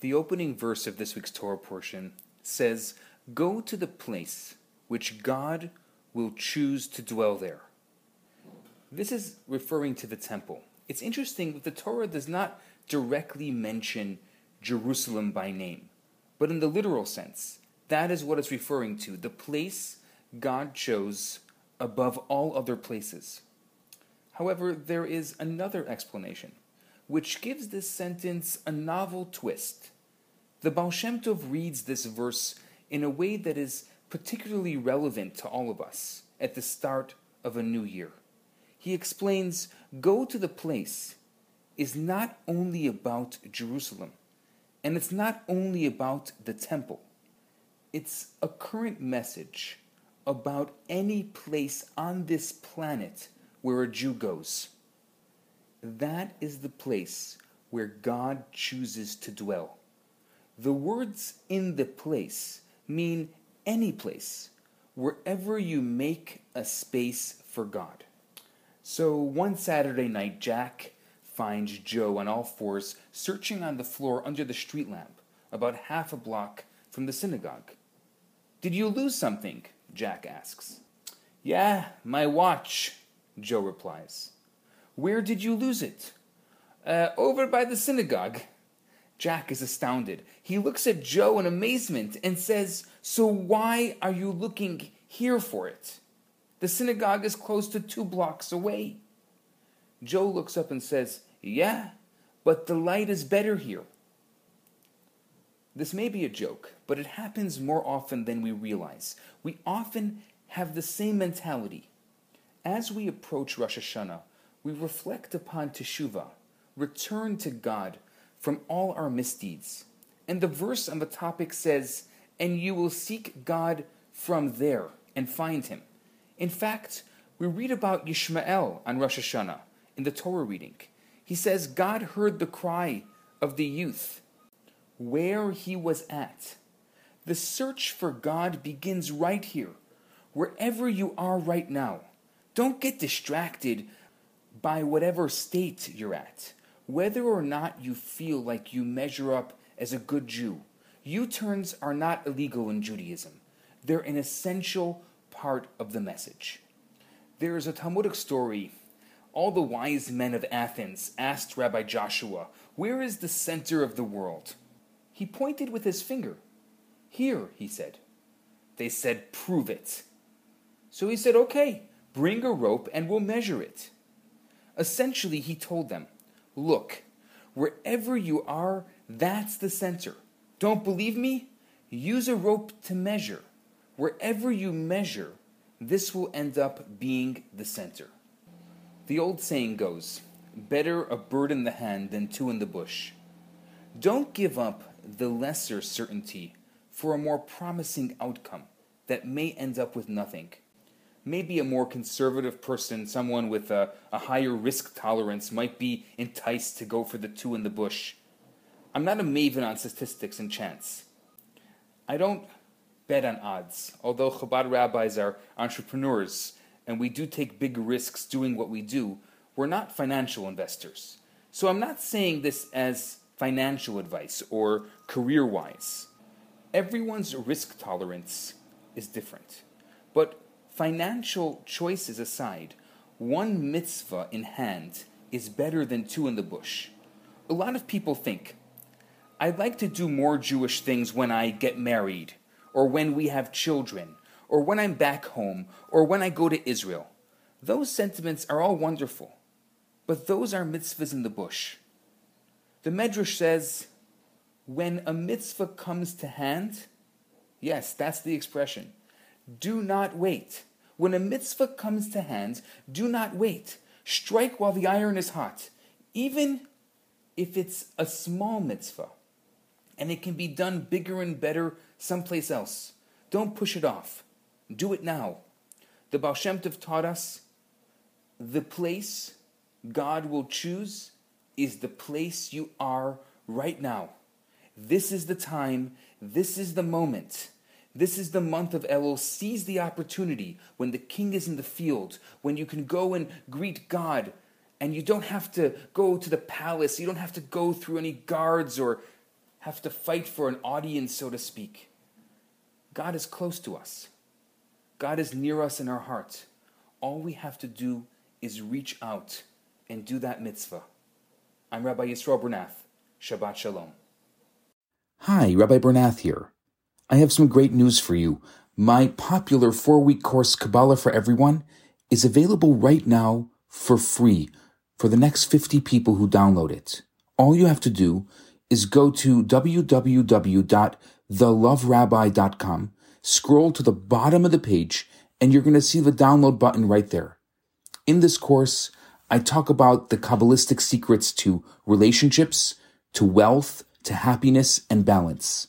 The opening verse of this week's Torah portion says, Go to the place which God will choose to dwell there. This is referring to the temple. It's interesting that the Torah does not directly mention Jerusalem by name, but in the literal sense, that is what it's referring to the place God chose above all other places. However, there is another explanation, which gives this sentence a novel twist. The Baal Shem Tov reads this verse in a way that is particularly relevant to all of us at the start of a new year. He explains Go to the place is not only about Jerusalem, and it's not only about the temple. It's a current message about any place on this planet where a Jew goes. That is the place where God chooses to dwell. The words in the place mean any place, wherever you make a space for God. So one Saturday night, Jack finds Joe on all fours searching on the floor under the street lamp, about half a block from the synagogue. Did you lose something? Jack asks. Yeah, my watch, Joe replies. Where did you lose it? Uh, over by the synagogue. Jack is astounded. He looks at Joe in amazement and says, So why are you looking here for it? The synagogue is close to two blocks away. Joe looks up and says, Yeah, but the light is better here. This may be a joke, but it happens more often than we realize. We often have the same mentality. As we approach Rosh Hashanah, we reflect upon Teshuvah, return to God from all our misdeeds. And the verse on the topic says, And you will seek God from there and find him. In fact, we read about Yishmael on Rosh Hashanah in the Torah reading. He says, God heard the cry of the youth where he was at. The search for God begins right here, wherever you are right now. Don't get distracted by whatever state you're at. Whether or not you feel like you measure up as a good Jew, U turns are not illegal in Judaism. They're an essential part of the message. There is a Talmudic story. All the wise men of Athens asked Rabbi Joshua, Where is the center of the world? He pointed with his finger. Here, he said. They said, Prove it. So he said, Okay, bring a rope and we'll measure it. Essentially, he told them, Look, wherever you are, that's the center. Don't believe me? Use a rope to measure. Wherever you measure, this will end up being the center. The old saying goes better a bird in the hand than two in the bush. Don't give up the lesser certainty for a more promising outcome that may end up with nothing. Maybe a more conservative person, someone with a, a higher risk tolerance, might be enticed to go for the two in the bush. I'm not a maven on statistics and chance. I don't bet on odds, although Chabad rabbis are entrepreneurs and we do take big risks doing what we do, we're not financial investors. So I'm not saying this as financial advice or career wise. Everyone's risk tolerance is different. But financial choices aside, one mitzvah in hand is better than two in the bush. A lot of people think, I'd like to do more Jewish things when I get married, or when we have children, or when I'm back home, or when I go to Israel. Those sentiments are all wonderful, but those are mitzvahs in the bush. The Medrash says, when a mitzvah comes to hand, yes, that's the expression, do not wait. When a mitzvah comes to hand, do not wait. Strike while the iron is hot, even if it's a small mitzvah, and it can be done bigger and better someplace else. Don't push it off. Do it now. The Baal Shem Tov taught us the place God will choose is the place you are right now. This is the time, this is the moment. This is the month of Elul. Seize the opportunity when the king is in the field, when you can go and greet God, and you don't have to go to the palace, you don't have to go through any guards or have to fight for an audience, so to speak. God is close to us. God is near us in our heart. All we have to do is reach out and do that mitzvah. I'm Rabbi Yisroel Bernath. Shabbat Shalom. Hi, Rabbi Bernath here. I have some great news for you. My popular four week course, Kabbalah for Everyone, is available right now for free for the next 50 people who download it. All you have to do is go to www.theloverabbi.com, scroll to the bottom of the page, and you're going to see the download button right there. In this course, I talk about the Kabbalistic secrets to relationships, to wealth, to happiness, and balance.